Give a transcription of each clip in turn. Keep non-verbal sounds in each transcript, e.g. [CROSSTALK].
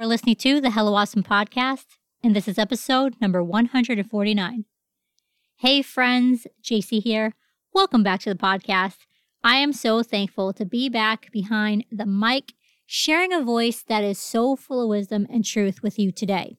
We're listening to the Hello Awesome podcast, and this is episode number 149. Hey, friends, Jacy here. Welcome back to the podcast. I am so thankful to be back behind the mic, sharing a voice that is so full of wisdom and truth with you today.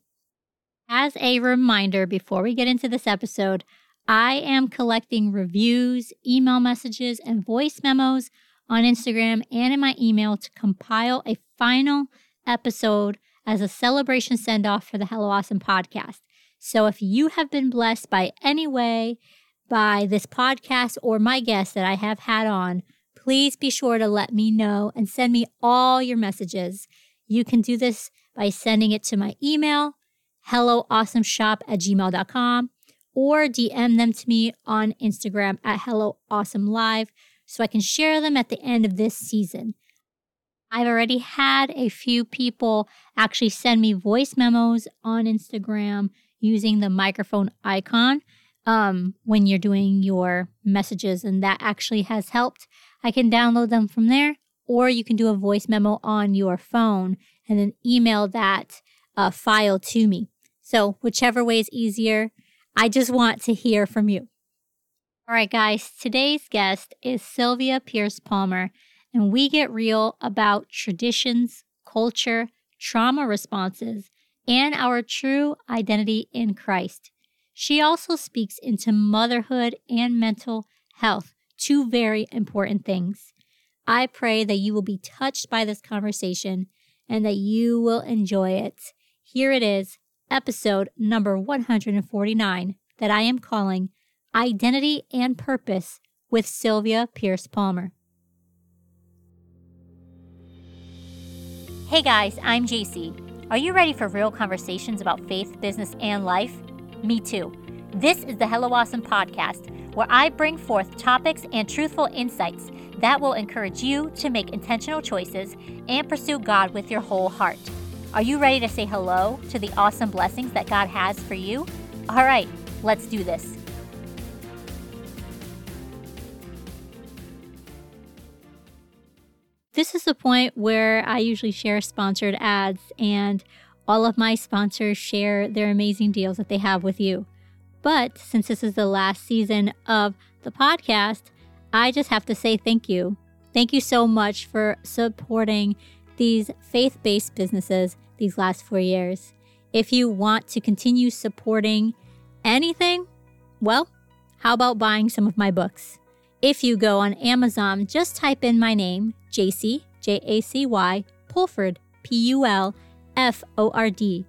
As a reminder, before we get into this episode, I am collecting reviews, email messages, and voice memos on Instagram and in my email to compile a final episode as a celebration send off for the Hello Awesome podcast. So if you have been blessed by any way by this podcast or my guests that I have had on, please be sure to let me know and send me all your messages. You can do this by sending it to my email, helloawesomeshop at gmail.com, or DM them to me on Instagram at Hello Awesome Live so I can share them at the end of this season. I've already had a few people actually send me voice memos on Instagram using the microphone icon um, when you're doing your messages, and that actually has helped. I can download them from there, or you can do a voice memo on your phone and then email that uh, file to me. So, whichever way is easier, I just want to hear from you. All right, guys, today's guest is Sylvia Pierce Palmer and we get real about traditions, culture, trauma responses, and our true identity in Christ. She also speaks into motherhood and mental health, two very important things. I pray that you will be touched by this conversation and that you will enjoy it. Here it is, episode number 149, that I am calling Identity and Purpose with Sylvia Pierce Palmer. Hey guys, I'm Jacy. Are you ready for real conversations about faith, business, and life? Me too. This is the Hello Awesome podcast, where I bring forth topics and truthful insights that will encourage you to make intentional choices and pursue God with your whole heart. Are you ready to say hello to the awesome blessings that God has for you? All right, let's do this. This is the point where I usually share sponsored ads, and all of my sponsors share their amazing deals that they have with you. But since this is the last season of the podcast, I just have to say thank you. Thank you so much for supporting these faith based businesses these last four years. If you want to continue supporting anything, well, how about buying some of my books? If you go on Amazon, just type in my name, Jacy, J A C Y, Pulford, P U L F O R D,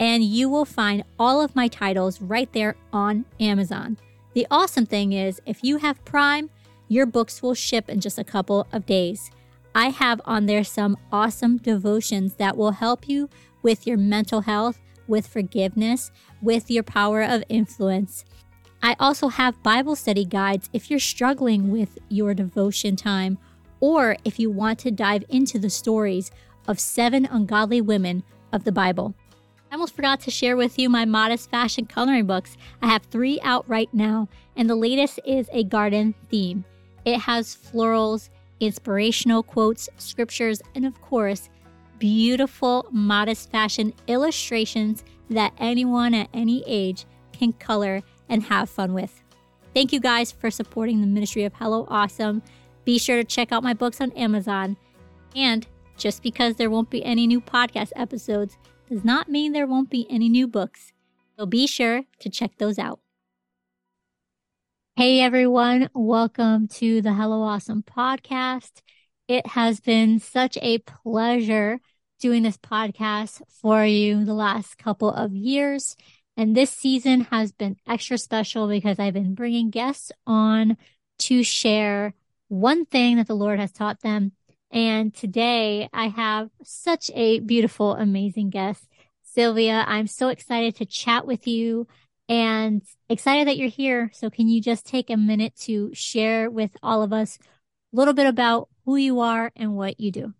and you will find all of my titles right there on Amazon. The awesome thing is, if you have Prime, your books will ship in just a couple of days. I have on there some awesome devotions that will help you with your mental health, with forgiveness, with your power of influence. I also have Bible study guides if you're struggling with your devotion time or if you want to dive into the stories of seven ungodly women of the Bible. I almost forgot to share with you my modest fashion coloring books. I have three out right now, and the latest is a garden theme. It has florals, inspirational quotes, scriptures, and of course, beautiful modest fashion illustrations that anyone at any age can color and have fun with. Thank you guys for supporting the ministry of Hello Awesome. Be sure to check out my books on Amazon. And just because there won't be any new podcast episodes does not mean there won't be any new books. So be sure to check those out. Hey everyone, welcome to the Hello Awesome podcast. It has been such a pleasure doing this podcast for you the last couple of years. And this season has been extra special because I've been bringing guests on to share one thing that the Lord has taught them. And today I have such a beautiful, amazing guest, Sylvia. I'm so excited to chat with you and excited that you're here. So can you just take a minute to share with all of us a little bit about who you are and what you do?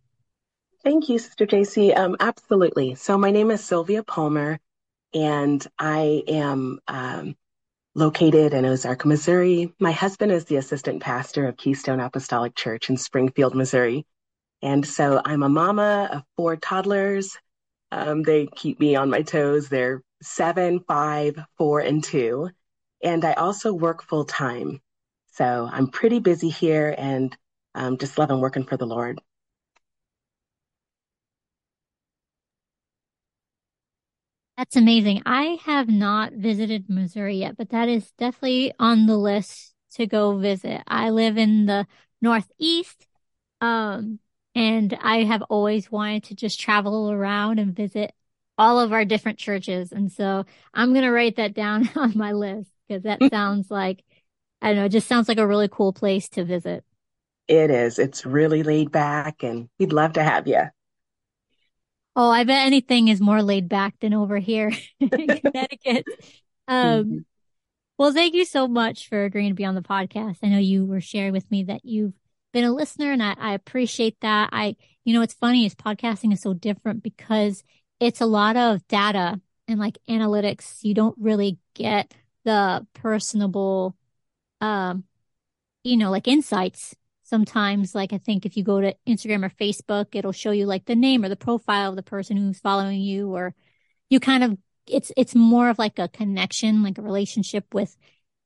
Thank you, Sister Jacy. Um, absolutely. So my name is Sylvia Palmer, and I am um, located in Ozark, Missouri. My husband is the assistant pastor of Keystone Apostolic Church in Springfield, Missouri. And so I'm a mama of four toddlers, Um, they keep me on my toes. They're seven, five, four, and two. And I also work full time. So I'm pretty busy here and um, just loving working for the Lord. That's amazing. I have not visited Missouri yet, but that is definitely on the list to go visit. I live in the Northeast, um, and I have always wanted to just travel around and visit all of our different churches. And so I'm going to write that down [LAUGHS] on my list because that [LAUGHS] sounds like, I don't know, it just sounds like a really cool place to visit. It is. It's really laid back and we'd love to have you. Oh, I bet anything is more laid back than over here [LAUGHS] in [LAUGHS] Connecticut. Um, mm-hmm. Well, thank you so much for agreeing to be on the podcast. I know you were sharing with me that you've been a listener and I, I appreciate that. I, you know, what's funny is podcasting is so different because it's a lot of data and like analytics. You don't really get the personable, um, you know, like insights sometimes like i think if you go to instagram or facebook it'll show you like the name or the profile of the person who's following you or you kind of it's it's more of like a connection like a relationship with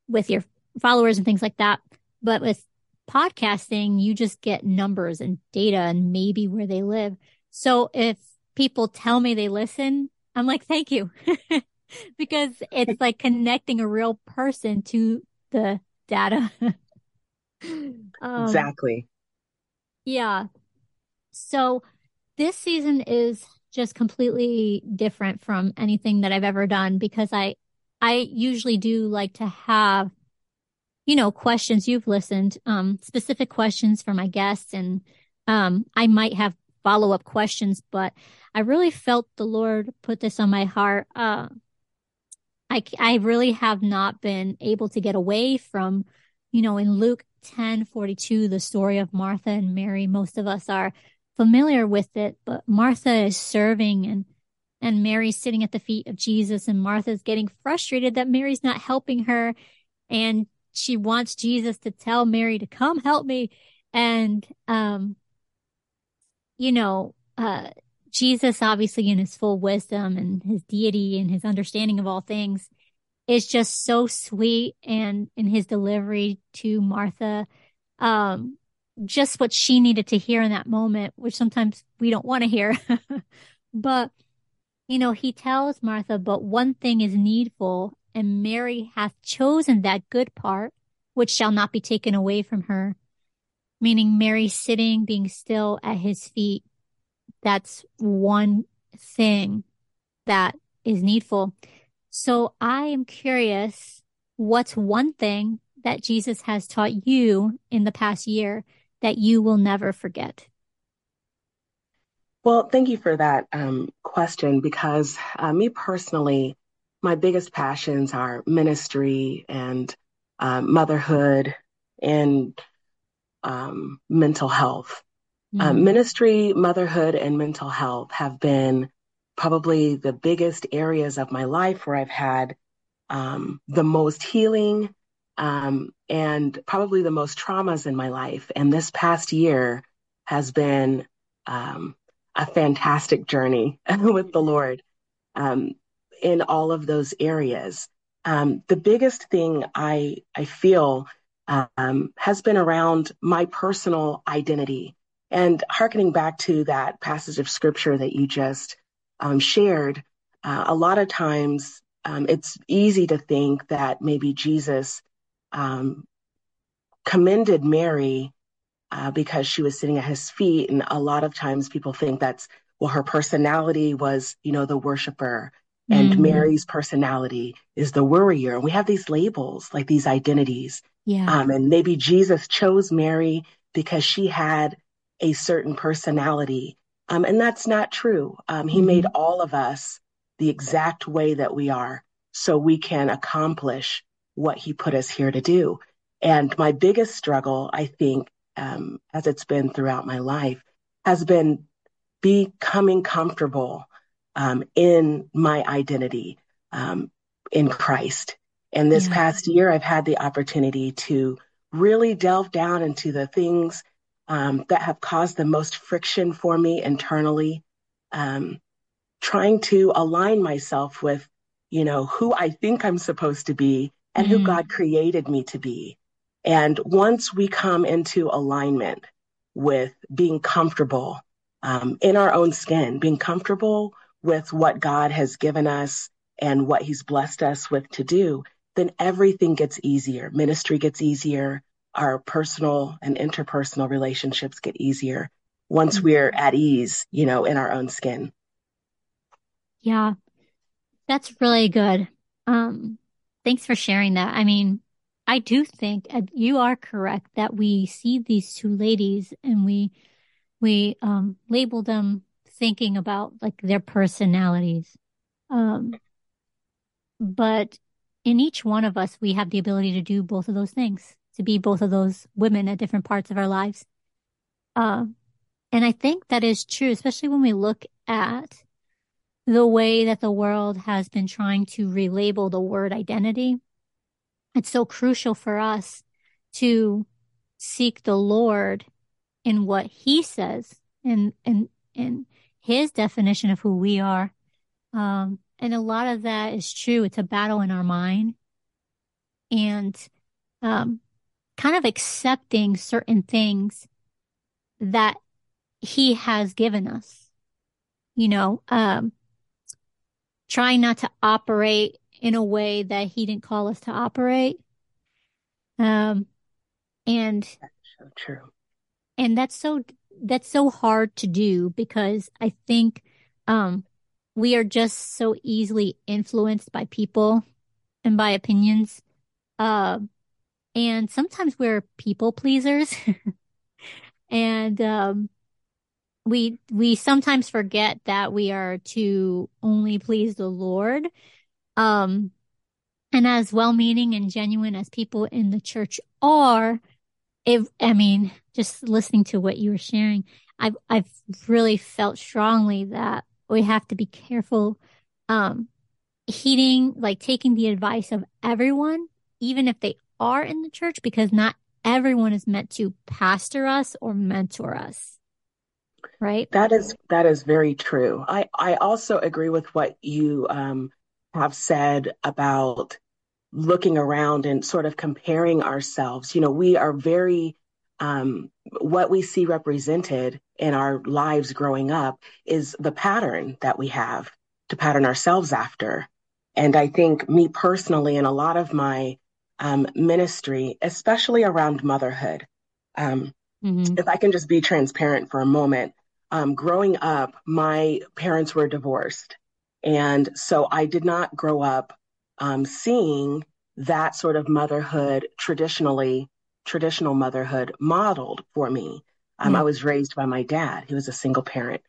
with your followers and things like that. But with podcasting you just get numbers and data and maybe where they live. So if people tell me they listen i'm like thank you. [LAUGHS] Because it's like connecting a real person to the data [LAUGHS] [LAUGHS] um, exactly. Yeah. So this season is just completely different from anything that I've ever done because I I usually do like to have you know questions you've listened um specific questions for my guests and um I might have follow-up questions but I really felt the Lord put this on my heart uh I I really have not been able to get away from you know in Luke 1042, the story of Martha and Mary. Most of us are familiar with it, but Martha is serving and and Mary's sitting at the feet of Jesus and Martha's getting frustrated that Mary's not helping her and she wants Jesus to tell Mary to come help me and um you know uh Jesus obviously in his full wisdom and his deity and his understanding of all things is just so sweet and in his delivery to Martha, um, just what she needed to hear in that moment, which sometimes we don't want to hear. [LAUGHS] but, you know, he tells Martha, but one thing is needful, and Mary hath chosen that good part, which shall not be taken away from her. Meaning Mary sitting, being still at his feet. That's one thing that is needful. So I am curious, what's one thing that Jesus has taught you in the past year that you will never forget? Well, thank you for that um, question because uh, me personally, my biggest passions are ministry and uh, motherhood and um, mental health. Mm-hmm. ministry, motherhood, and mental health have been probably the biggest areas of my life where I've had um, the most healing um, and probably the most traumas in my life. And this past year has been um, a fantastic journey [LAUGHS] with the Lord um, in all of those areas. Um, the biggest thing I I feel um, has been around my personal identity. And harkening back to that passage of scripture that you just um, shared, uh, a lot of times um, it's easy to think that maybe Jesus um, commended Mary uh, because she was sitting at his feet. And a lot of times people think that's, well, her personality was, you know, the worshiper. And mm-hmm. Mary's personality is the worrier. And we have these labels, like these identities. Yeah. Um, and maybe Jesus chose Mary because she had a certain personality um, and that's not true. Um, he mm-hmm. made all of us the exact way that we are so we can accomplish what he put us here to do. And my biggest struggle, I think, um, as it's been throughout my life, has been becoming comfortable um, in my identity um, in Christ. And this yeah. past year, I've had the opportunity to really delve down into the things um, that have caused the most friction for me internally. Um, trying to align myself with, you know, who I think I'm supposed to be and mm-hmm. who God created me to be. And once we come into alignment with being comfortable um, in our own skin, being comfortable with what God has given us and what He's blessed us with to do, then everything gets easier. Ministry gets easier. Our personal and interpersonal relationships get easier once mm-hmm. we're at ease, you know, in our own skin. Yeah, that's really good. Um, thanks for sharing that. I mean, I do think you are correct that we see these two ladies and we we um, label them thinking about like their personalities. Um, but in each one of us, we have the ability to do both of those things, to be both of those women at different parts of our lives. Uh, and I think that is true, especially when we look at the way that the world has been trying to relabel the word identity. It's so crucial for us to seek the Lord in what he says and, and, and his definition of who we are. Um, and a lot of that is true. It's a battle in our mind and, um, kind of accepting certain things that he has given us. You know, um, trying not to operate in a way that he didn't call us to operate. Um, and that's so true. And that's so, that's so hard to do because I think, um, we are just so easily influenced by people and by opinions. Uh, and sometimes we're people pleasers. [LAUGHS] and, um, we we sometimes forget that we are to only please the Lord. Um and as well-meaning and genuine as people in the church are, if I mean, just listening to what you were sharing, I've I've really felt strongly that we have to be careful um heeding like taking the advice of everyone, even if they are in the church, because not everyone is meant to pastor us or mentor us right? That is that is very true. I I also agree with what you um, have said about looking around and sort of comparing ourselves. You know, we are very um, what we see represented in our lives growing up is the pattern that we have to pattern ourselves after. And I think me personally, and a lot of my um, ministry, especially around motherhood, um, mm-hmm. if I can just be transparent for a moment, um, growing up, my parents were divorced. And so I did not grow up um, seeing that sort of motherhood traditionally, traditional motherhood modeled for me. Um, mm. I was raised by my dad. He was a single parent.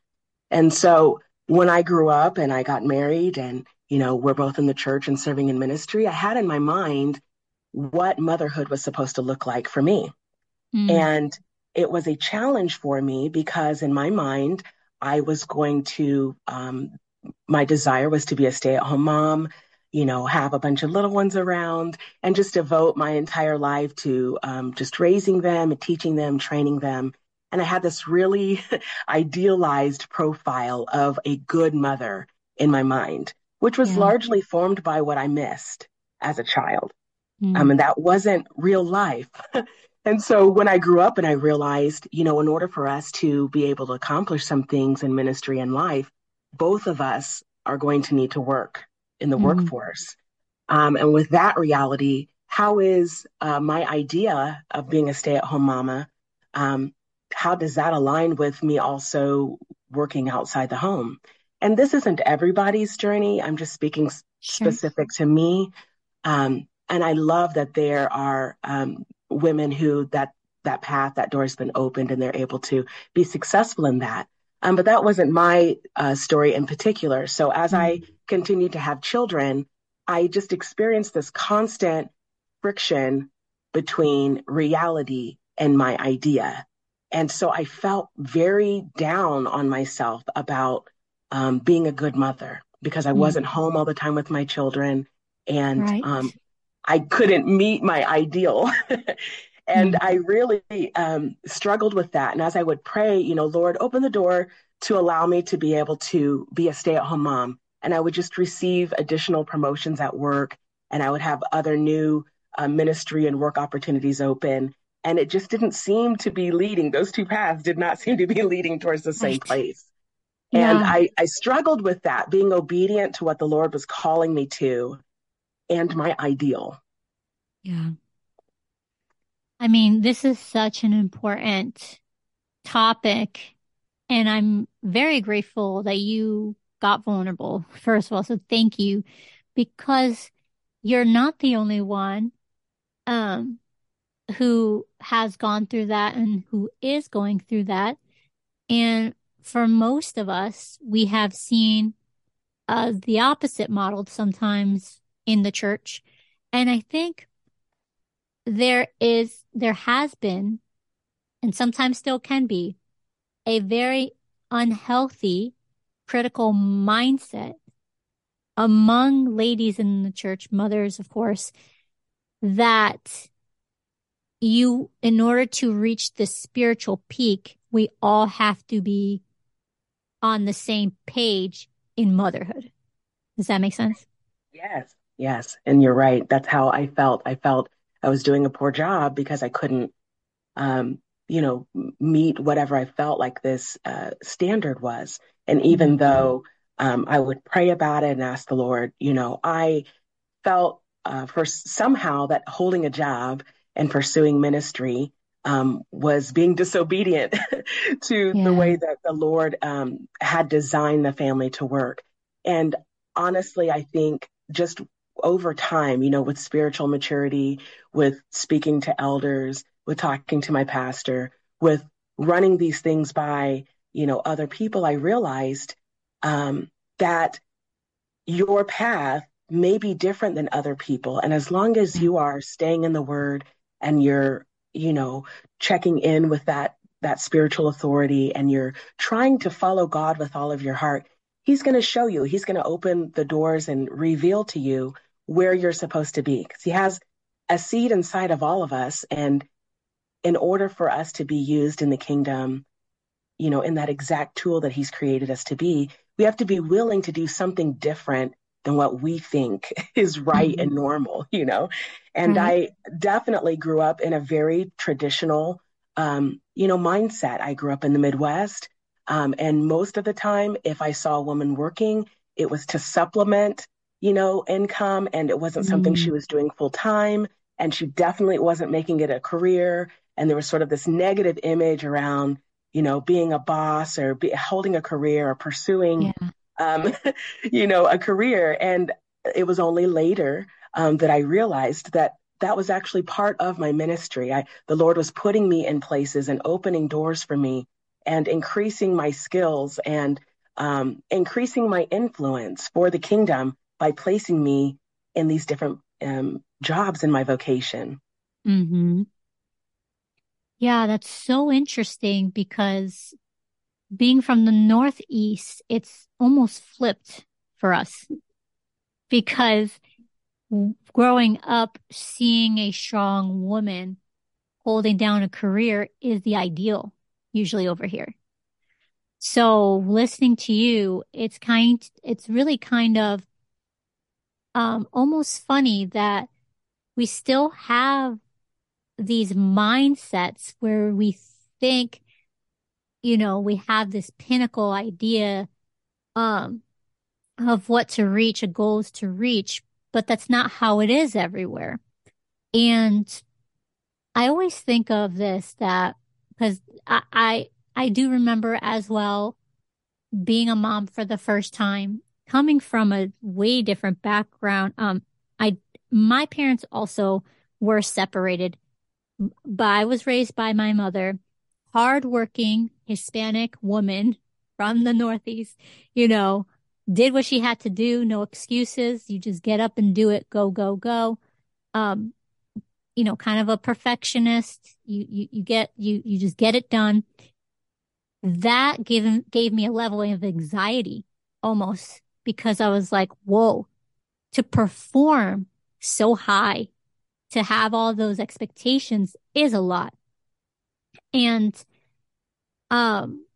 And so when I grew up and I got married and, you know, we're both in the church and serving in ministry, I had in my mind what motherhood was supposed to look like for me. Mm. And it was a challenge for me because in my mind, I was going to, um, my desire was to be a stay at home mom, you know, have a bunch of little ones around and just devote my entire life to um, just raising them and teaching them, training them. And I had this really [LAUGHS] idealized profile of a good mother in my mind, which was yeah. largely formed by what I missed as a child. Mm. Um, and that wasn't real life. [LAUGHS] And so when I grew up and I realized, you know, in order for us to be able to accomplish some things in ministry and life, both of us are going to need to work in the mm-hmm. workforce. Um, and with that reality, how is uh, my idea of being a stay at home mama? Um, how does that align with me also working outside the home? And this isn't everybody's journey. I'm just speaking sure. specific to me. Um, and I love that there are um, women who that that path, that door has been opened and they're able to be successful in that. Um, but that wasn't my uh, story in particular. So as mm-hmm. I continued to have children, I just experienced this constant friction between reality and my idea. And so I felt very down on myself about um, being a good mother because I mm-hmm. wasn't home all the time with my children. And right. um, I couldn't meet my ideal. [LAUGHS] and mm-hmm. I really um, struggled with that. And as I would pray, you know, Lord, open the door to allow me to be able to be a stay at home mom. And I would just receive additional promotions at work and I would have other new uh, ministry and work opportunities open. And it just didn't seem to be leading, those two paths did not [LAUGHS] seem to be leading towards the same place. Yeah. And I, I struggled with that, being obedient to what the Lord was calling me to and my ideal. Yeah. I mean, this is such an important topic. And I'm very grateful that you got vulnerable, first of all. So thank you because you're not the only one um, who has gone through that and who is going through that. And for most of us, we have seen uh, the opposite model sometimes in the church. And I think there is, there has been, and sometimes still can be, a very unhealthy critical mindset among ladies in the church, mothers, of course, that you, in order to reach the spiritual peak, we all have to be on the same page in motherhood. Does that make sense? Yes, yes. And you're right. That's how I felt. I felt I was doing a poor job because I couldn't, um, you know, meet whatever I felt like this uh, standard was. And even mm-hmm. though um, I would pray about it and ask the Lord, you know, I felt uh, for somehow that holding a job and pursuing ministry um, was being [LAUGHS] disobedient [LAUGHS] to yeah. the way that the Lord um, had designed the family to work. And honestly, I think just over time, you know, with spiritual maturity, with speaking to elders, with talking to my pastor, with running these things by, you know, other people, I realized um, that your path may be different than other people. And as long as you are staying in the word and you're, you know, checking in with that, that spiritual authority and you're trying to follow God with all of your heart, he's going to show you, he's going to open the doors and reveal to you where you're supposed to be because he has a seed inside of all of us. And in order for us to be used in the kingdom, you know, in that exact tool that he's created us to be, we have to be willing to do something different than what we think [LAUGHS] is right mm-hmm. and normal, you know? And mm-hmm. I definitely grew up in a very traditional, um, you know, mindset. I grew up in the Midwest. Um, and most of the time, if I saw a woman working, it was to supplement you know, income and it wasn't something she mm. was doing full time. And she definitely wasn't making it a career. And there was sort of this negative image around, you know, being a boss or be, holding a career or pursuing, yeah. um, [LAUGHS] you know, a career. And it was only later um, that I realized that that was actually part of my ministry. I, the Lord was putting me in places and opening doors for me and increasing my skills and um, increasing my influence for the kingdom by placing me in these different um, jobs in my vocation. Hmm. Yeah, that's so interesting because being from the Northeast, it's almost flipped for us because growing up, seeing a strong woman holding down a career is the ideal usually over here. So listening to you, it's kind, it's really kind of um, almost funny that we still have these mindsets where we think, you know, we have this pinnacle idea, um, of what to reach, a goals to reach, but that's not how it is everywhere. And I always think of this that because I, I, I do remember as well being a mom for the first time coming from a way different background. Um, I, my parents also were separated, but I was raised by my mother, hardworking Hispanic woman from the Northeast, you know, did what she had to do. No excuses. You just get up and do it. Go, go, go. Um, you know, kind of a perfectionist. You, you, you get, you, you just get it done. That gave, gave me a level of anxiety almost because I was like, whoa, to perform so high, to have all those expectations is a lot. And, um,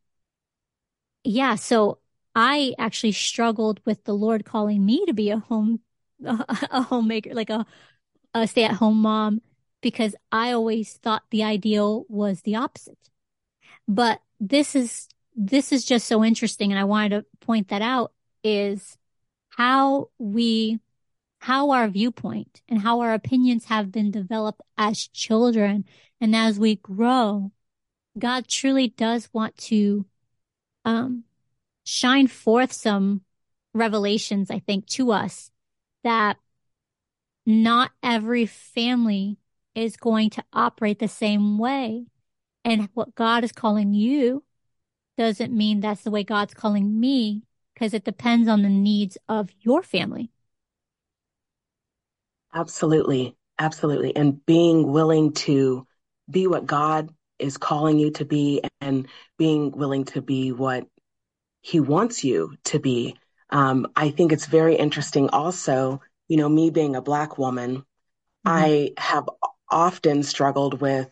yeah, so I actually struggled with the Lord calling me to be a home [LAUGHS] a homemaker, like a a stay-at-home mom because I always thought the ideal was the opposite. But this is this is just so interesting and I wanted to point that out is how we how our viewpoint and how our opinions have been developed as children and as we grow God truly does want to um, shine forth some revelations, I think, to us that not every family is going to operate the same way. And what God is calling you doesn't mean that's the way God's calling me because it depends on the needs of your family. Absolutely. Absolutely. And being willing to be what God is calling you to be and being willing to be what he wants you to be. Um, I think it's very interesting also, you know, me being a black woman, mm-hmm. I have often struggled with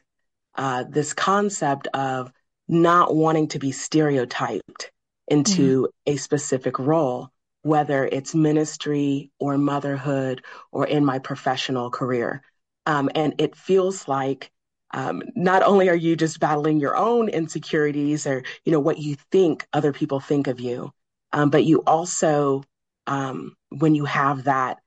uh, this concept of not wanting to be stereotyped into mm-hmm. a specific role, whether it's ministry or motherhood or in my professional career. Um, and it feels like um, not only are you just battling your own insecurities or you know what you think other people think of you um, but you also um, when you have that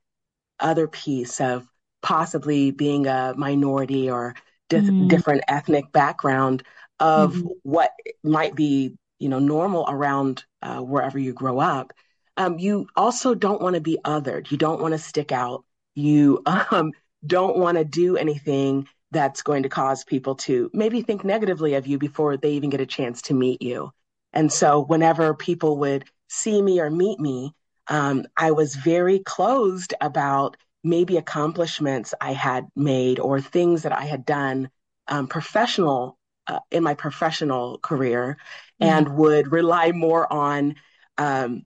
other piece of possibly being a minority or di- mm. different ethnic background of mm-hmm. what might be you know normal around uh, wherever you grow up um, you also don't want to be othered. You don't want to stick out. You [LAUGHS] um, don't want to do anything that's going to cause people to maybe think negatively of you before they even get a chance to meet you. And so whenever people would see me or meet me, um, I was very closed about maybe accomplishments I had made or things that I had done um, professional uh, in my professional career, mm-hmm. and would rely more on, um,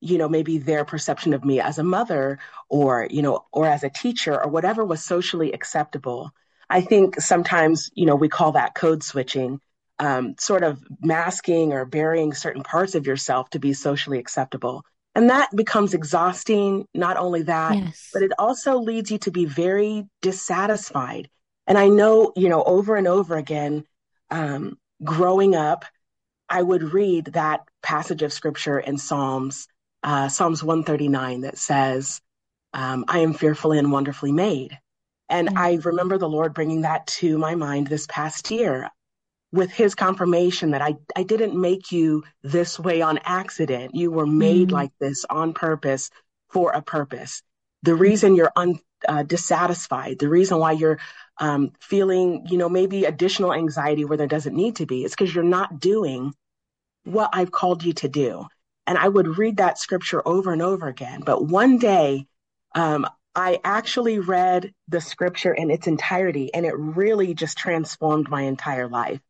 you know, maybe their perception of me as a mother or you know, or as a teacher or whatever was socially acceptable. I think sometimes, you know, we call that code switching, um, sort of masking or burying certain parts of yourself to be socially acceptable. And that becomes exhausting. Not only that, yes. but it also leads you to be very dissatisfied. And I know, you know, over and over again, um, growing up, I would read that passage of scripture in Psalms, uh, Psalms 139 that says, um, I am fearfully and wonderfully made. And mm-hmm. I remember the Lord bringing that to my mind this past year with his confirmation that I, I didn't make you this way on accident. You were made mm-hmm. like this on purpose for a purpose. The reason you're un, uh, dissatisfied, the reason why you're um, feeling, you know, maybe additional anxiety where there doesn't need to be is because you're not doing what I've called you to do. And I would read that scripture over and over again. But one day, um, I actually read the scripture in its entirety, and it really just transformed my entire life.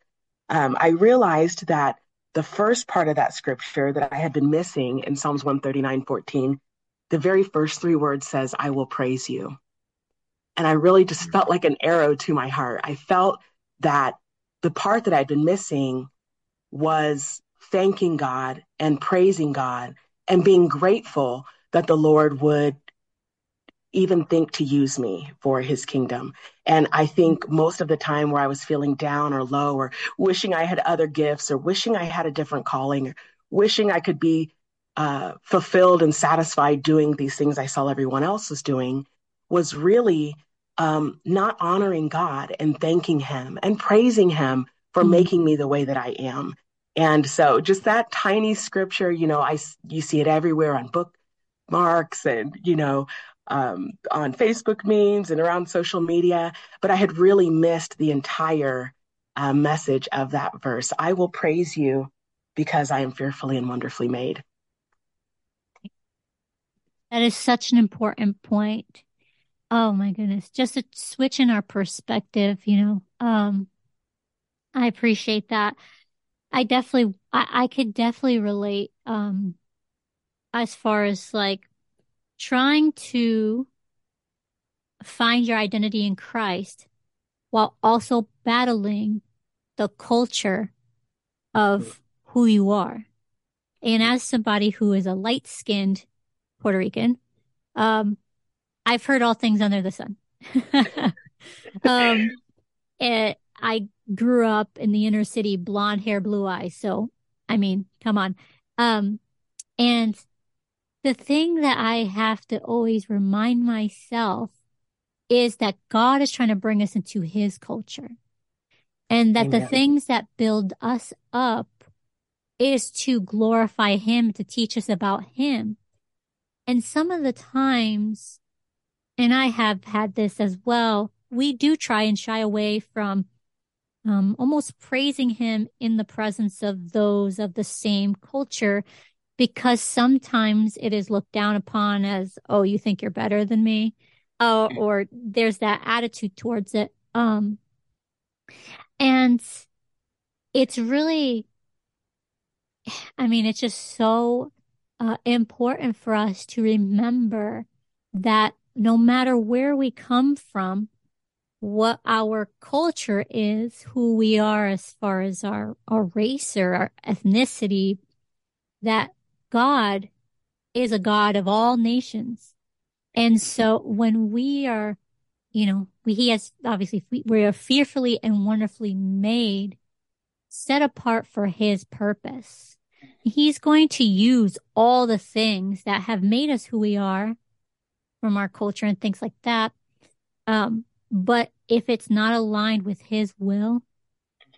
Um, I realized that the first part of that scripture that I had been missing in Psalms 139 14, the very first three words says, I will praise you. And I really just felt like an arrow to my heart. I felt that the part that I'd been missing was thanking God and praising God and being grateful that the Lord would even think to use me for his kingdom. And I think most of the time where I was feeling down or low or wishing I had other gifts or wishing I had a different calling or wishing I could be uh, fulfilled and satisfied doing these things I saw everyone else was doing was really um, not honoring God and thanking him and praising him for mm-hmm. making me the way that I am. And so just that tiny scripture, you know, I, you see it everywhere on bookmarks and, you know, um, on Facebook memes and around social media, but I had really missed the entire uh, message of that verse. I will praise you because I am fearfully and wonderfully made. That is such an important point. Oh my goodness. Just a switch in our perspective, you know. Um, I appreciate that. I definitely, I, I could definitely relate, um, as far as like trying to find your identity in Christ while also battling the culture of who you are. And as somebody who is a light skinned Puerto Rican, um, I've heard all things under the sun. [LAUGHS] um, it, [LAUGHS] I grew up in the inner city, blonde hair, blue eyes. So, I mean, come on. Um, and the thing that I have to always remind myself is that God is trying to bring us into his culture and that Amen. the things that build us up is to glorify him, to teach us about him. And some of the times, and I have had this as well, we do try and shy away from um, almost praising him in the presence of those of the same culture because sometimes it is looked down upon as, oh, you think you're better than me. Oh, or there's that attitude towards it. Um, and it's really, I mean, it's just so uh, important for us to remember that no matter where we come from, what our culture is, who we are as far as our, our race or our ethnicity, that God is a God of all nations. And so when we are, you know, we, he has obviously, we are fearfully and wonderfully made, set apart for his purpose. He's going to use all the things that have made us who we are from our culture and things like that. Um, but if it's not aligned with his will,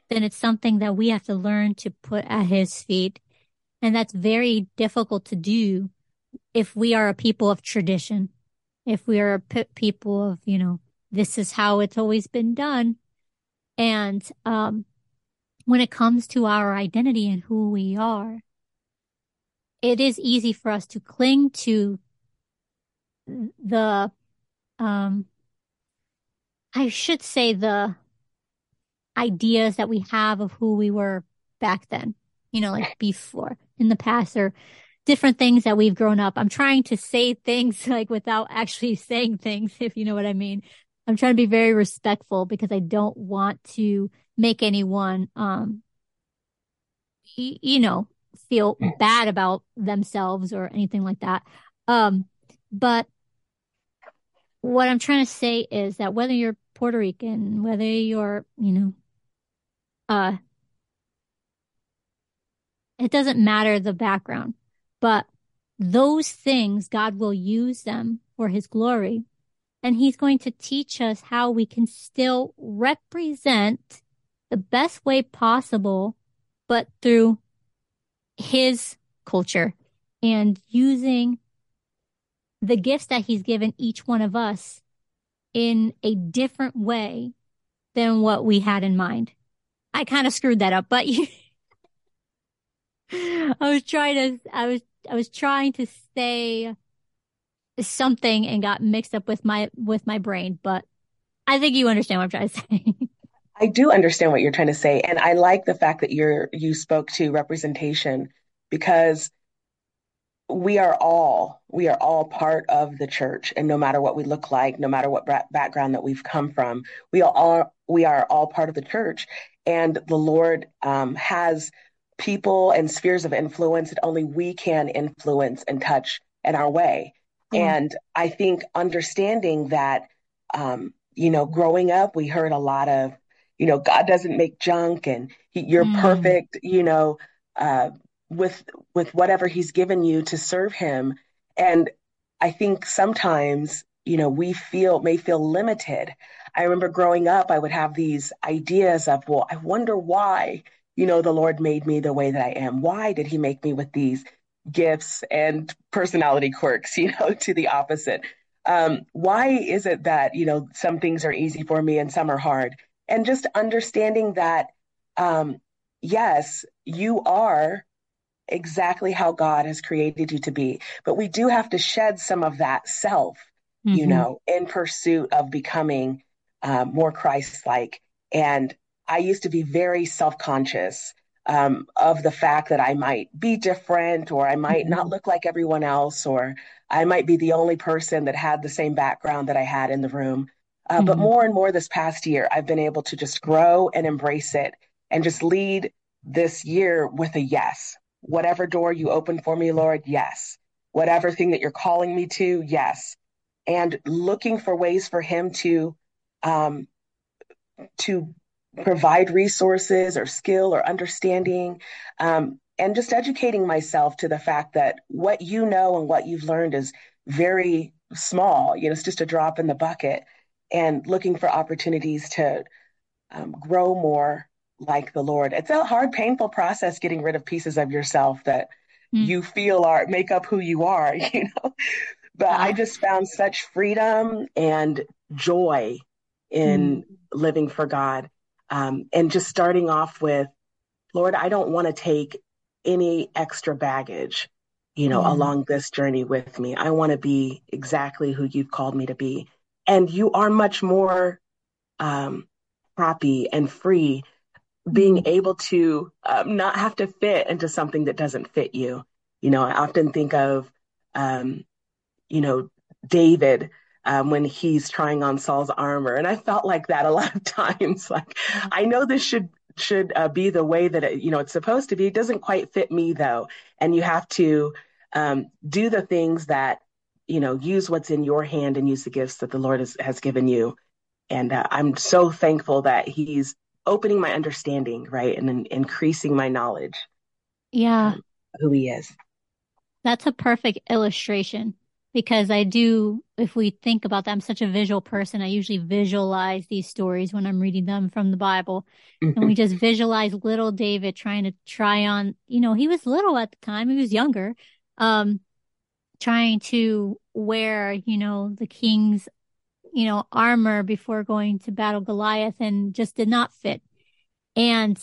then it's something that we have to learn to put at his feet and that's very difficult to do if we are a people of tradition, if we are a p- people of, you know, this is how it's always been done. And, um, when it comes to our identity and who we are, it is easy for us to cling to the, um, I should say the ideas that we have of who we were back then, you know, like before in the past or different things that we've grown up. I'm trying to say things [LAUGHS] like without actually saying things, if you know what I mean. I'm trying to be very respectful because I don't want to make anyone, um, you know, feel bad about themselves or anything like that. Um, but what I'm trying to say is that whether you're Puerto Rican, whether you're, you know, uh, it doesn't matter the background, but those things, God will use them for his glory. And he's going to teach us how we can still represent the best way possible, but through his culture and using the gifts that he's given each one of us in a different way than what we had in mind. I kind of screwed that up, but [LAUGHS] you, I was trying to, I was, I was trying to say something and got mixed up with my, with my brain, but I think you understand what I'm trying to [LAUGHS] say. I do understand what you're trying to say. And I like the fact that you're, you spoke to representation because we are all, we are all part of the church. And no matter what we look like, no matter what background that we've come from, we are all, we are all part of the church. And the Lord um, has people and spheres of influence that only we can influence and touch in our way. Mm-hmm. And I think understanding that, um, you know, growing up, we heard a lot of, you know, God doesn't make junk and he, you're mm. perfect, you know, uh, with with whatever He's given you to serve Him. And I think sometimes, you know, we feel may feel limited. I remember growing up, I would have these ideas of, well, I wonder why, you know, the Lord made me the way that I am. Why did he make me with these gifts and personality quirks, [LAUGHS] you know, to the opposite? Um, why is it that, you know, some things are easy for me and some are hard? And just understanding that, um, yes, you are exactly how God has created you to be. But we do have to shed some of that self, mm-hmm. you know, in pursuit of becoming uh, more Christ like. And I used to be very self conscious um, of the fact that I might be different or I might mm-hmm. not look like everyone else or I might be the only person that had the same background that I had in the room. Uh, mm-hmm. But more and more this past year, I've been able to just grow and embrace it and just lead this year with a yes. Whatever door you open for me, Lord, yes. Whatever thing that you're calling me to, yes. And looking for ways for him to um, to provide resources or skill or understanding um, and just educating myself to the fact that what you know and what you've learned is very small you know it's just a drop in the bucket and looking for opportunities to um, grow more like the lord it's a hard painful process getting rid of pieces of yourself that mm. you feel are make up who you are [LAUGHS] you know but i just found such freedom and joy in mm. living for god um, and just starting off with lord i don't want to take any extra baggage you know, mm. along this journey with me. I want to be exactly who you've called me to be. And you are much more um, happy and free being mm. able to um, not have to fit into something that doesn't fit you. You know, I often think of, um, you know, David um, when he's trying on Saul's armor, and I felt like that a [LAUGHS] lot of times. Like, I know this should should uh, be the way that it, you know it's supposed to be. It doesn't quite fit me though, and you have to um, do the things that you know use what's in your hand and use the gifts that the Lord has, has given you. And uh, I'm so thankful that He's opening my understanding, right, and, and increasing my knowledge. Yeah, um, who He is. That's a perfect illustration because I do, if we think about that, I'm such a visual person. I usually visualize these stories when I'm reading them from the Bible. Mm-hmm. And we just visualize little David trying to try on, you know, he was little at the time, he was younger, um, trying to wear, you know, the king's, you know, armor before going to battle Goliath and just did not fit. And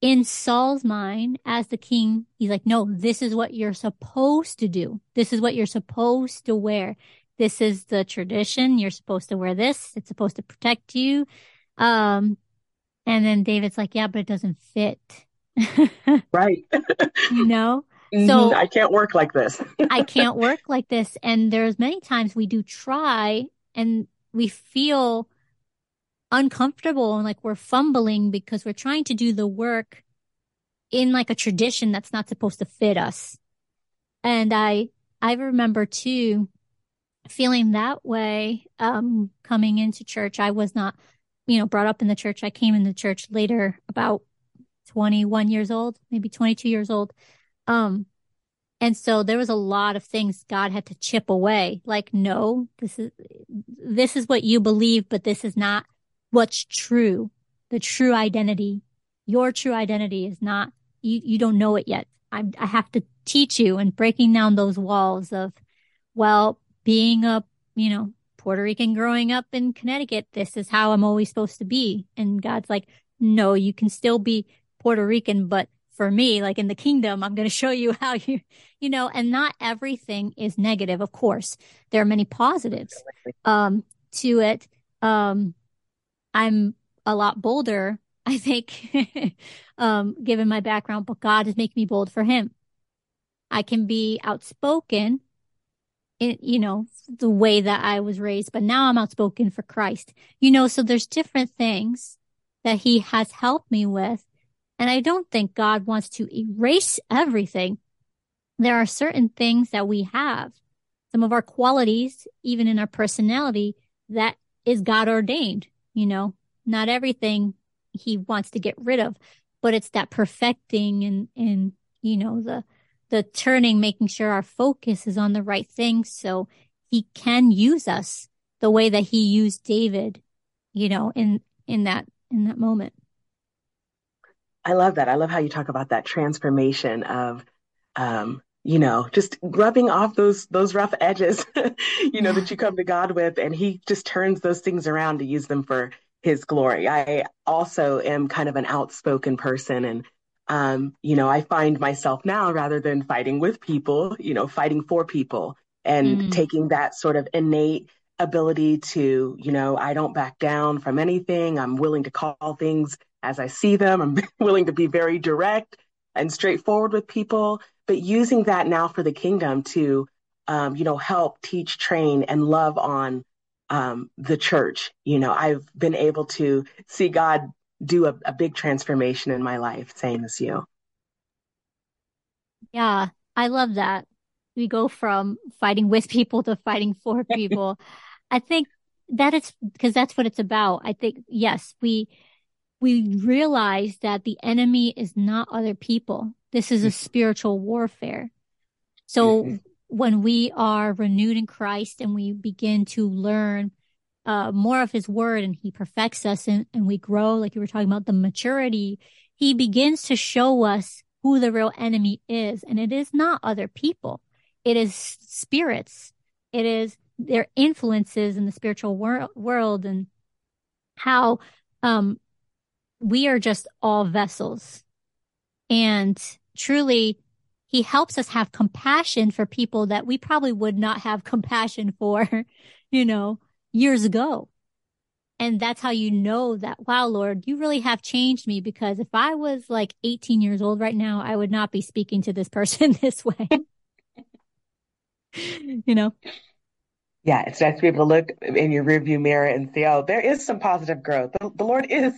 in Saul's mind, as the king, he's like, no, this is what you're supposed to do. This is what you're supposed to wear. This is the tradition. You're supposed to wear this. It's supposed to protect you. Um, and then David's like, yeah, but it doesn't fit. [LAUGHS] right. you know? [LAUGHS] Mm-hmm. So I can't work like this. [LAUGHS] I can't work like this. And there's many times we do try and we feel uncomfortable and like we're fumbling because we're trying to do the work in like a tradition that's not supposed to fit us. And I, I remember too feeling that way, um, coming into church. I was not, you know, brought up in the church. I came in the church later, about 21 years old, maybe 22 years old. Um, and so there was a lot of things God had to chip away. Like, no, this is, this is what you believe, but this is not what's true, the true identity. Your true identity is not, you, you don't know it yet. I, I have to teach you and breaking down those walls of, well, being a, you know, Puerto Rican growing up in Connecticut, this is how I'm always supposed to be. And God's like, no, you can still be Puerto Rican, but for me, like in the kingdom, I'm going to show you [LAUGHS] how you, you know, and not everything is negative. Of course, there are many positives, um, to it. Um, I'm a lot bolder, [LAUGHS] I think, [LAUGHS] um, given my background, but God is making me bold for him. I can be outspoken in, you know, the way that I was raised, but now I'm outspoken for Christ, you know, so there's different things that he has helped me with. And I don't think God wants to erase everything. There are certain things that we have, some of our qualities, even in our personality, that is God ordained. You know, not everything he wants to get rid of, but it's that perfecting and, and, you know, the, the turning, making sure our focus is on the right thing. So he can use us the way that he used David, you know, in, in that, in that moment. I love that. I love how you talk about that transformation of, um, you know, just rubbing off those those rough edges, [LAUGHS] you know, that you come to God with, and He just turns those things around to use them for His glory. I also am kind of an outspoken person, and um, you know, I find myself now rather than fighting with people, you know, fighting for people and mm-hmm. taking that sort of innate ability to, you know, I don't back down from anything. I'm willing to call things as I see them. I'm [LAUGHS] willing to be very direct and straightforward with people but using that now for the kingdom to, um, you know, help teach, train, and love on um, the church. You know, I've been able to see God do a, a big transformation in my life, same as you. Yeah, I love that. We go from fighting with people to fighting for [LAUGHS] people. I think that it's because that's what it's about. I think, yes, we, we realize that the enemy is not other people. This is a mm-hmm. spiritual warfare. So mm-hmm. when we are renewed in Christ and we begin to learn uh, more of his word and he perfects us and, and we grow, like you were talking about the maturity, he begins to show us who the real enemy is. And it is not other people. It is spirits. It is their influences in the spiritual wor- world and how, um, we are just all vessels. And truly, he helps us have compassion for people that we probably would not have compassion for, [LAUGHS] you know, years ago. And that's how you know that, wow, Lord, you really have changed me because if I was like 18 years old right now, I would not be speaking to this person [LAUGHS] this way. [LAUGHS] you know? Yeah, it's nice to be able to look in your rearview mirror and see, oh, there is some positive growth. The, the, Lord [LAUGHS] is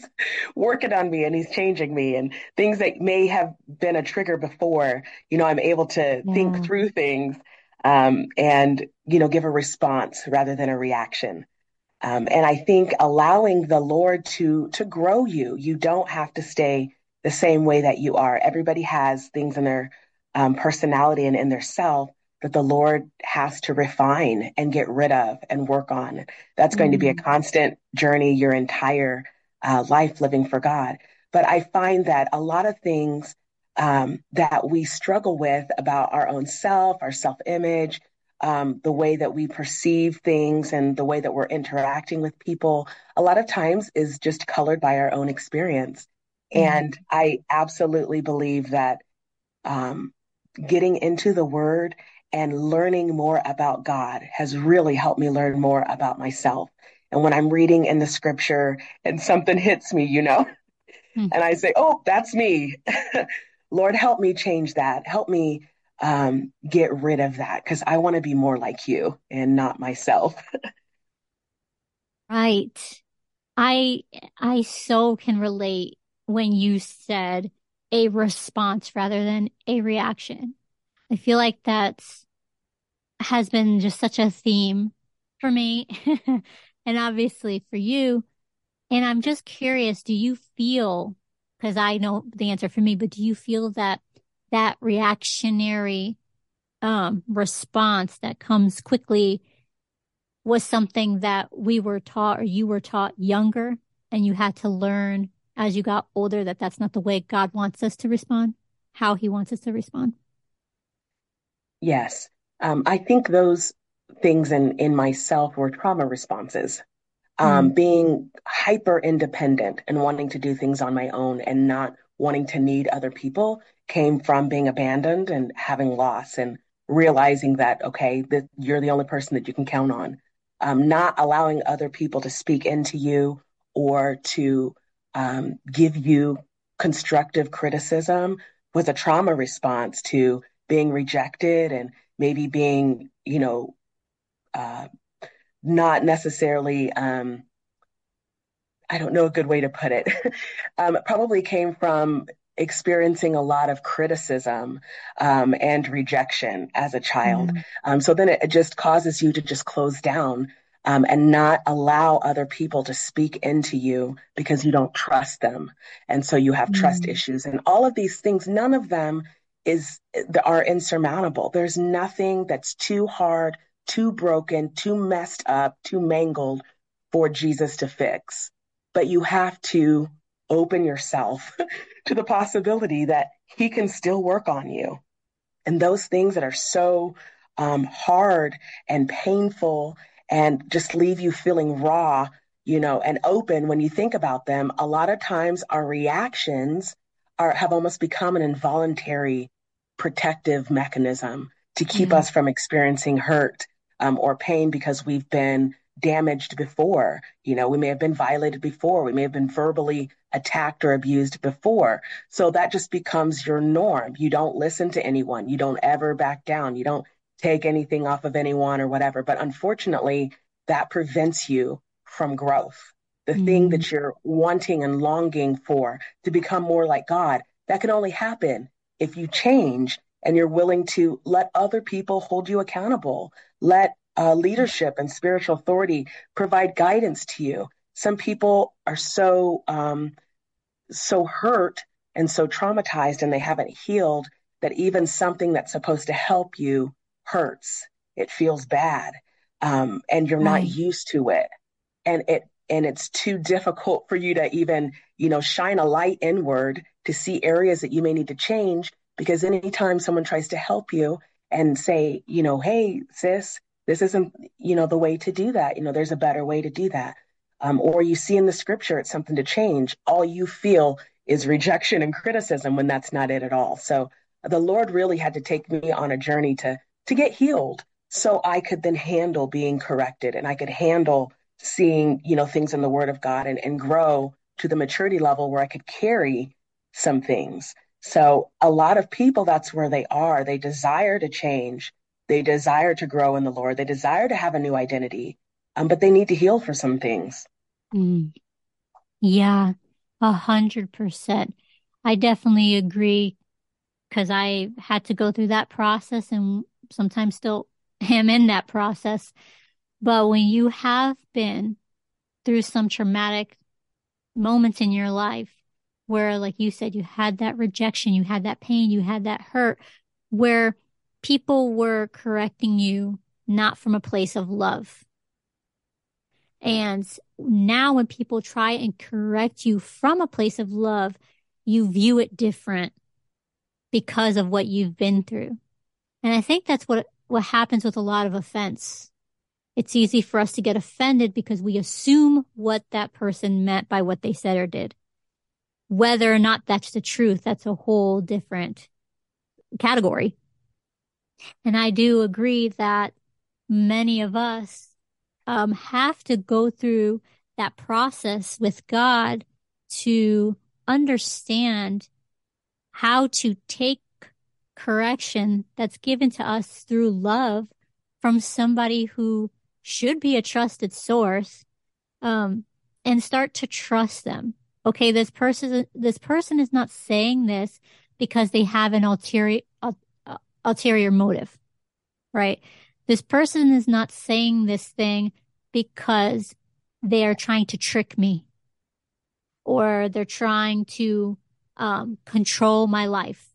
working on me and He's changing me, and things that may have been a trigger before, you know, I'm able to yeah. think through things um, and, you know, give a response rather than a reaction. Um, and I think allowing the Lord to to grow you, you don't have to stay the same way that you are. Everybody has things in their um, personality and in their self that the Lord has to refine and get rid of and work on. That's going mm-hmm. to be a mm. constant journey your entire uh, life living for God. But I find that a lot of things um, that we struggle with about our own self, our self image, um, the way that we perceive things and the way that we're interacting with people, a lot of times is just colored by our own experience. Mm-hmm. And I absolutely believe that um, getting into the word and learning more about God has really helped me learn more about myself. And when I'm reading in the scripture and something hits me, you know, mm-hmm. and I say, Oh, that's me. [LAUGHS] Lord, help me change that. Help me um, get rid of that because I want to be more like you and not myself. [LAUGHS] right. I I so can relate when you said a response rather than a reaction. I feel like that's has been just such a theme for me [LAUGHS] and obviously for you. And I'm just curious, do you feel, because I know the answer for me, but do you feel that that reactionary um, response that comes quickly was something that we were taught or you were taught younger and you had to learn as you got older that that's not the way God wants us to respond, how he wants us to respond? Yes. Um, I think those things in, in myself were trauma responses. Um, mm Being hyper independent and wanting to do things on my own and not wanting to need other people came from being abandoned and having loss and realizing that, okay, that you're the only person that you can count on. Um, not allowing other people to speak into you or to um, give you constructive criticism was a trauma response to being rejected and maybe being, you know, uh, not necessarily um, I don't know a good way to put it. [LAUGHS] um, it probably came from experiencing a lot of criticism um, and rejection as a child. Mm. Um, so then it, just causes you to just close down um, and not allow other people to speak into you because you don't trust them. And so you have mm. trust issues and all of these things, none of them is are insurmountable. There's nothing that's too hard, too broken, too messed up, too mangled for Jesus to fix but you have to open yourself [LAUGHS] to the possibility that he can still work on you. And those things that are so um, hard and painful and just leave you feeling raw, you know, and open when you think about them, a lot of times our reactions are have almost become an involuntary protective mechanism to keep mm-hmm. us from experiencing hurt um, or pain because we've been damaged before. You know, we may have been violated before. We may have been verbally attacked or abused before. So that just becomes your norm. You don't listen to anyone. You don't ever back down. You don't take anything off of anyone or whatever. But unfortunately, that prevents you from growth. The mm-hmm. thing that you're wanting and longing for to become more like God, that can only happen if you change and you're willing to let other people hold you accountable. Let uh, leadership and spiritual authority provide guidance to you. Some people are so um, so hurt and so traumatized, and they haven't healed that even something that's supposed to help you hurts. It feels bad, um, and you're right. not used to it, and it and it's too difficult for you to even you know shine a light inward to see areas that you may need to change because anytime someone tries to help you and say, you know, hey, sis, this isn't, you know, the way to do that. You know, there's a better way to do that. Um, or you see in the scripture it's something to change. All you feel is rejection and criticism when that's not it at all. So the Lord really had to take me on a journey to to get healed so I could then handle being corrected and I could handle seeing, you know, things in the word of God and, and grow to the maturity level where I could carry some things. So a lot of people, that's where they are. They desire to change. They desire to grow in the Lord. They desire to have a new identity, um, but they need to heal for some things. Mm. Yeah, a hundred percent. I definitely agree because I had to go through that process and sometimes still [LAUGHS] am in that process. But when you have been through some traumatic moments in your life, where, like you said, you had that rejection, you had that pain, you had that hurt, where people were correcting you not from a place of love. And now when people try and correct you from a place of love, you view it different because of what you've been through. And I think that's what, what happens with a lot of offense. It's easy for us to get offended because we assume what that person meant by what they said or did. Whether or not that's the truth, that's a whole different category. And I do agree that many of us um, have to go through that process with God to understand how to take correction that's given to us through love from somebody who should be a trusted source um, and start to trust them okay, this person, this person is not saying this because they have an ulterior, uh, ulterior motive, right? This person is not saying this thing because they are trying to trick me or they're trying to um, control my life.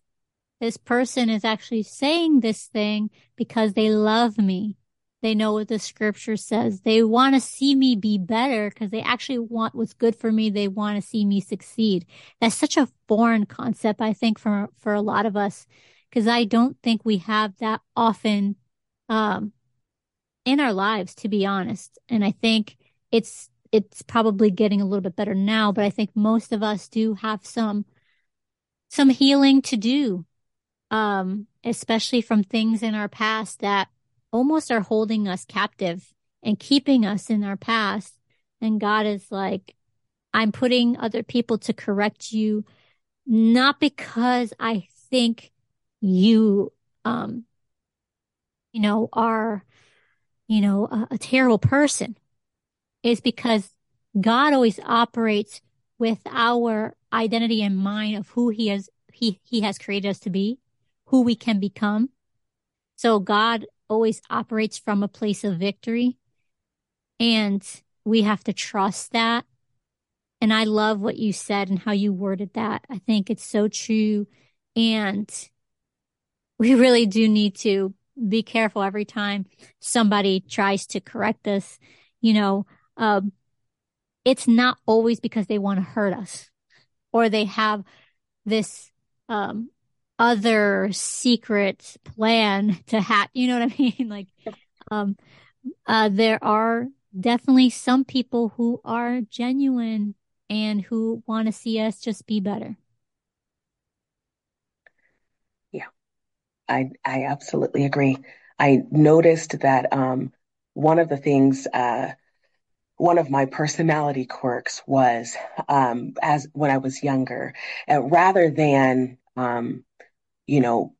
This person is actually saying this thing because they love me they know what the scripture says. They want to see me be better because they actually want what's good for me. They want to see me succeed. That's such a foreign concept, I think, for, for a lot of us, because I don't think we have that often, um, in our lives, to be honest. And I think it's, it's probably getting a little bit better now, but I think most of us do have some, some healing to do. Um, especially from things in our past that almost are holding us captive and keeping us in our past. And God is like, I'm putting other people to correct you, not because I think you, um, you know, are, you know, a, a terrible person. Is because God always operates with our identity in mind of who he has, he, he has created us to be, who we can become. So God always operates from a place of victory. And we have to trust that. And I love what you said and how you worded that. I think it's so true. And [LAUGHS] we really do need to be careful every time somebody tries to correct us. You know, um, it's not always because they want to hurt us or they have this um, other secret plan to hack. You know what I mean? [LAUGHS] like, um, uh, there are definitely some people who are genuine and who want to see us just be better. Yeah, I I absolutely agree. I noticed that um, one of the things, uh, one of my personality quirks was um, as when I was younger, uh, rather than um, you know,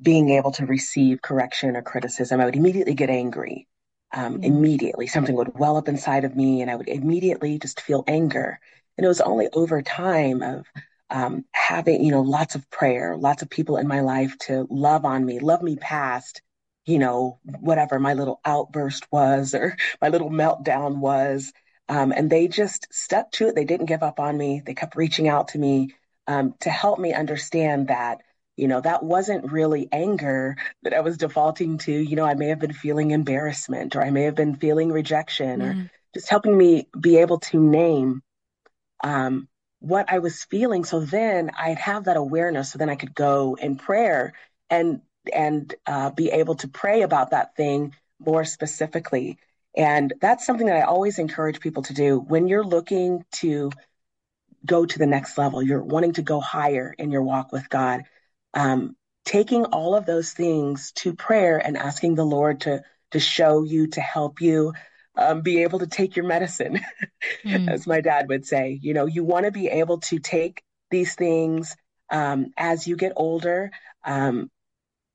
being able to receive correction or criticism, I would immediately get angry. Um, mm-hmm. Immediately, something would well up inside of me, and I would immediately just feel anger. And it was only over time of um, having, you know, lots of prayer, lots of people in my life to love on me, love me past, you know, whatever my little outburst was or [LAUGHS] my little meltdown was. Um, and they just stuck to it. They didn't give up on me. They kept reaching out to me um, to help me understand that, you know, that wasn't really anger that I was defaulting to. You know, I may have been feeling embarrassment or I may have been feeling rejection mm-hmm. or just helping me be able to name um, what I was feeling. So then I'd have that awareness. So then I could go in prayer and and uh, be able to pray about that thing more specifically. And that's something that I always encourage people to do when you're looking to go to the next level. You're wanting to go higher in your walk with God. Um, taking all of those things to prayer and asking the Lord to to show you, to help you, um, be able to take your medicine, [LAUGHS] mm. as my dad would say. You know, you want to be able to take these things um, as you get older. Um,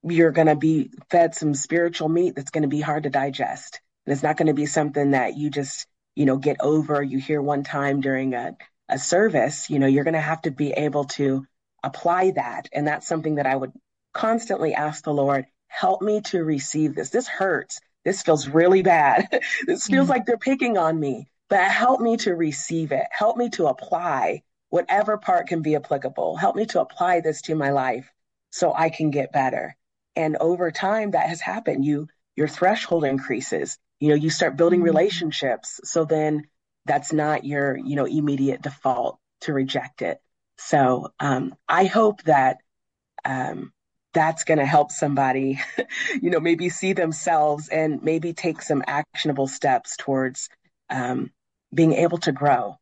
you're going to be fed some spiritual meat that's going to be hard to digest. And it's not going to be something that you just, you know, get over. You hear one time during a, a service, you know, you're going to have to be able to apply that. And that's something that I would constantly ask the Lord, help me to receive this. This hurts this feels really bad. [LAUGHS] this feels mm-hmm. like they're picking on me, but help me to receive it. Help me to apply whatever part can be applicable. Help me to apply this to my life so I can get better. And over time that has happened. You your threshold increases. You know, you start building mm-hmm. relationships. So then that's not your, you know, immediate default to reject it. So um, I hope that um, that's going to help somebody, [LAUGHS] you know, maybe see themselves and maybe take some actionable steps towards um, being able to grow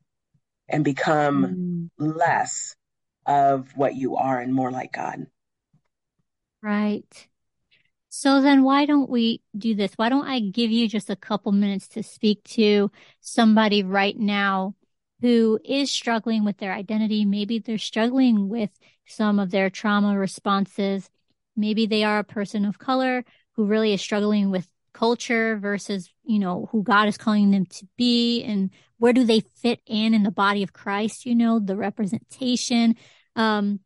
and become mm. less of what you are and more like God. Right. So then why don't we do this? Why don't I give you just a couple minutes to speak to somebody right now who is struggling with their identity? Maybe they're struggling with some of their trauma responses Maybe they are a person of color who really is struggling with culture versus, you know, who God is calling them to be and where do they fit in in the body of Christ, you know, the representation. Um,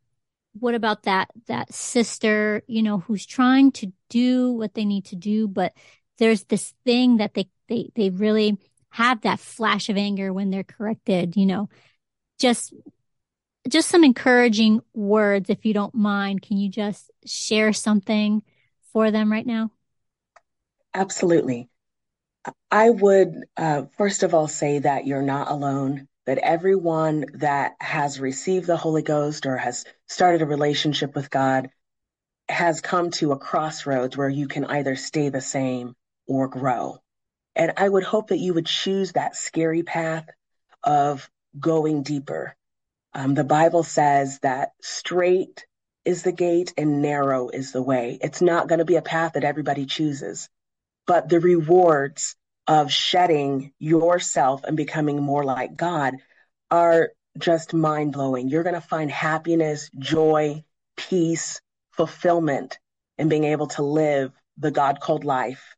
what about that, that sister, you know, who's trying to do what they need to do, but there's this thing that they, they, they really have that flash of anger when they're corrected, you know, just just some encouraging words, if you don't mind. Can you just share something for them right now? Absolutely. I would, uh, first of all, say that you're not alone, that everyone that has received the Holy Ghost or has started a relationship with God has come to a crossroads where you can either stay the same or grow. And I would hope that you would choose that scary path of going deeper, um, the Bible says that straight is the gate and narrow is the way. It's not going to be a path that everybody chooses, but the rewards of shedding yourself and becoming more like God are just mind blowing. You're going to find happiness, joy, peace, fulfillment in being able to live the God called life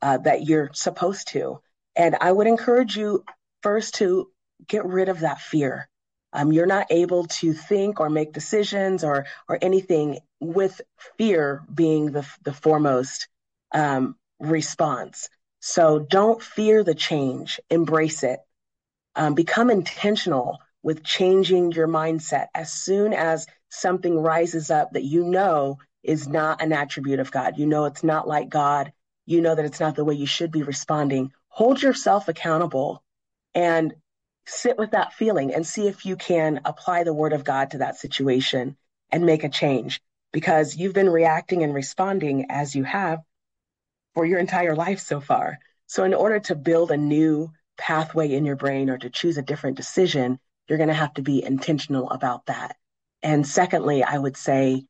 uh, that you're supposed to. And I would encourage you first to get rid of that fear um, you're not able to think or make decisions or or anything with fear being the the foremost um, response. So don't fear the change, embrace it. Um, become intentional with changing your mindset as soon as something rises up that you know is not an attribute of God. You know it's not like God. You know that it's not the way you should be responding. Hold yourself accountable and sit with that feeling and see if you can apply the word of God to that situation and make a change because you've been reacting and responding as you have for your entire life so far. So, in order to build a new pathway in your brain or to choose a different decision, you're going to have to be intentional about that. And secondly, I would say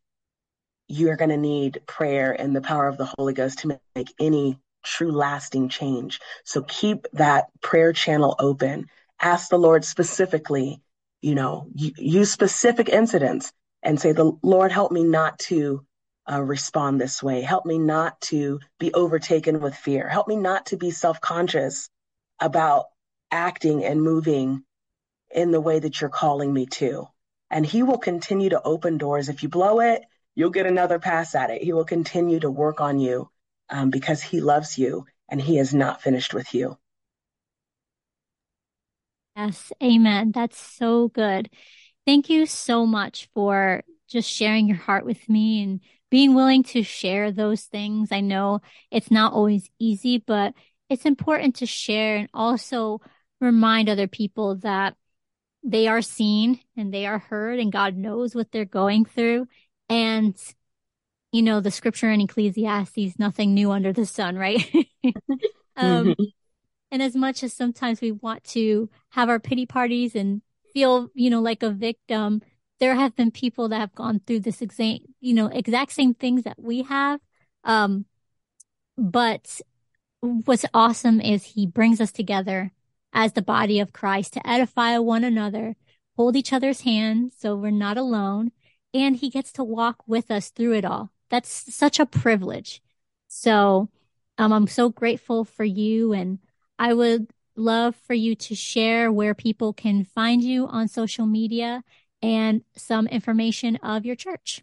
you're going to need prayer and the power of the Holy Ghost to make any true lasting change. So keep that prayer channel open ask the Lord specifically, you know, use specific incidents and say, the Lord, help me not to uh, respond this way. Help me not to be overtaken with fear. Help me not to be self conscious about acting and moving in the way that you're calling me to. and he will continue to open doors. If you blow it, you'll get another pass at it. He will continue to work on you um, because he loves you and he is not finished with you. Yes, amen. That's so good. Thank you so much for just sharing your heart with me and being willing to share those things. I know it's not always easy, but it's important to share and also remind other people that they are seen and they are heard and God knows what they're going through. And, you know, the scripture in Ecclesiastes, nothing new under the sun, right? [LAUGHS] um, mm-hmm. And as much as sometimes we want to have our pity parties and feel, you know, like a victim, there have been people that have gone through this exact, you know, exact same things that we have. Um, but what's awesome is he brings us together as the body of Christ to edify one another, hold each other's hands so we're not alone, and he gets to walk with us through it all. That's such a privilege. So, um, I'm so grateful for you and I would love for you to share where people can find you on social media and some information of your church.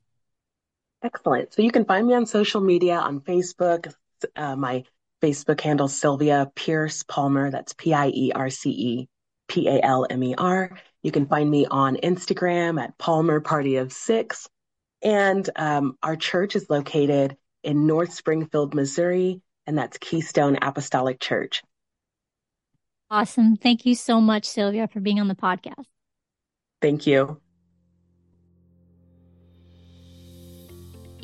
Excellent. So you can find me on social media on Facebook. Uh, my Facebook handle Sylvia Pierce Palmer. That's P I E R C E P A L M E R. You can find me on Instagram at Palmer Party of Six. And um, our church is located in North Springfield, Missouri, and that's Keystone Apostolic Church. Awesome. Thank you so much, Sylvia, for being on the podcast. Thank you.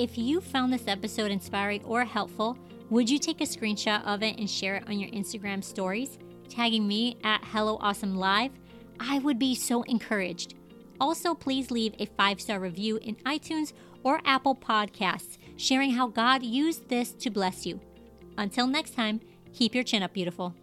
If you found this episode inspiring or helpful, would you take a screenshot of it and share it on your Instagram stories, tagging me at Hello Awesome Live? I would be so encouraged. Also, please leave a five star review in iTunes or Apple Podcasts, sharing how God used this to bless you. Until next time, keep your chin up, beautiful.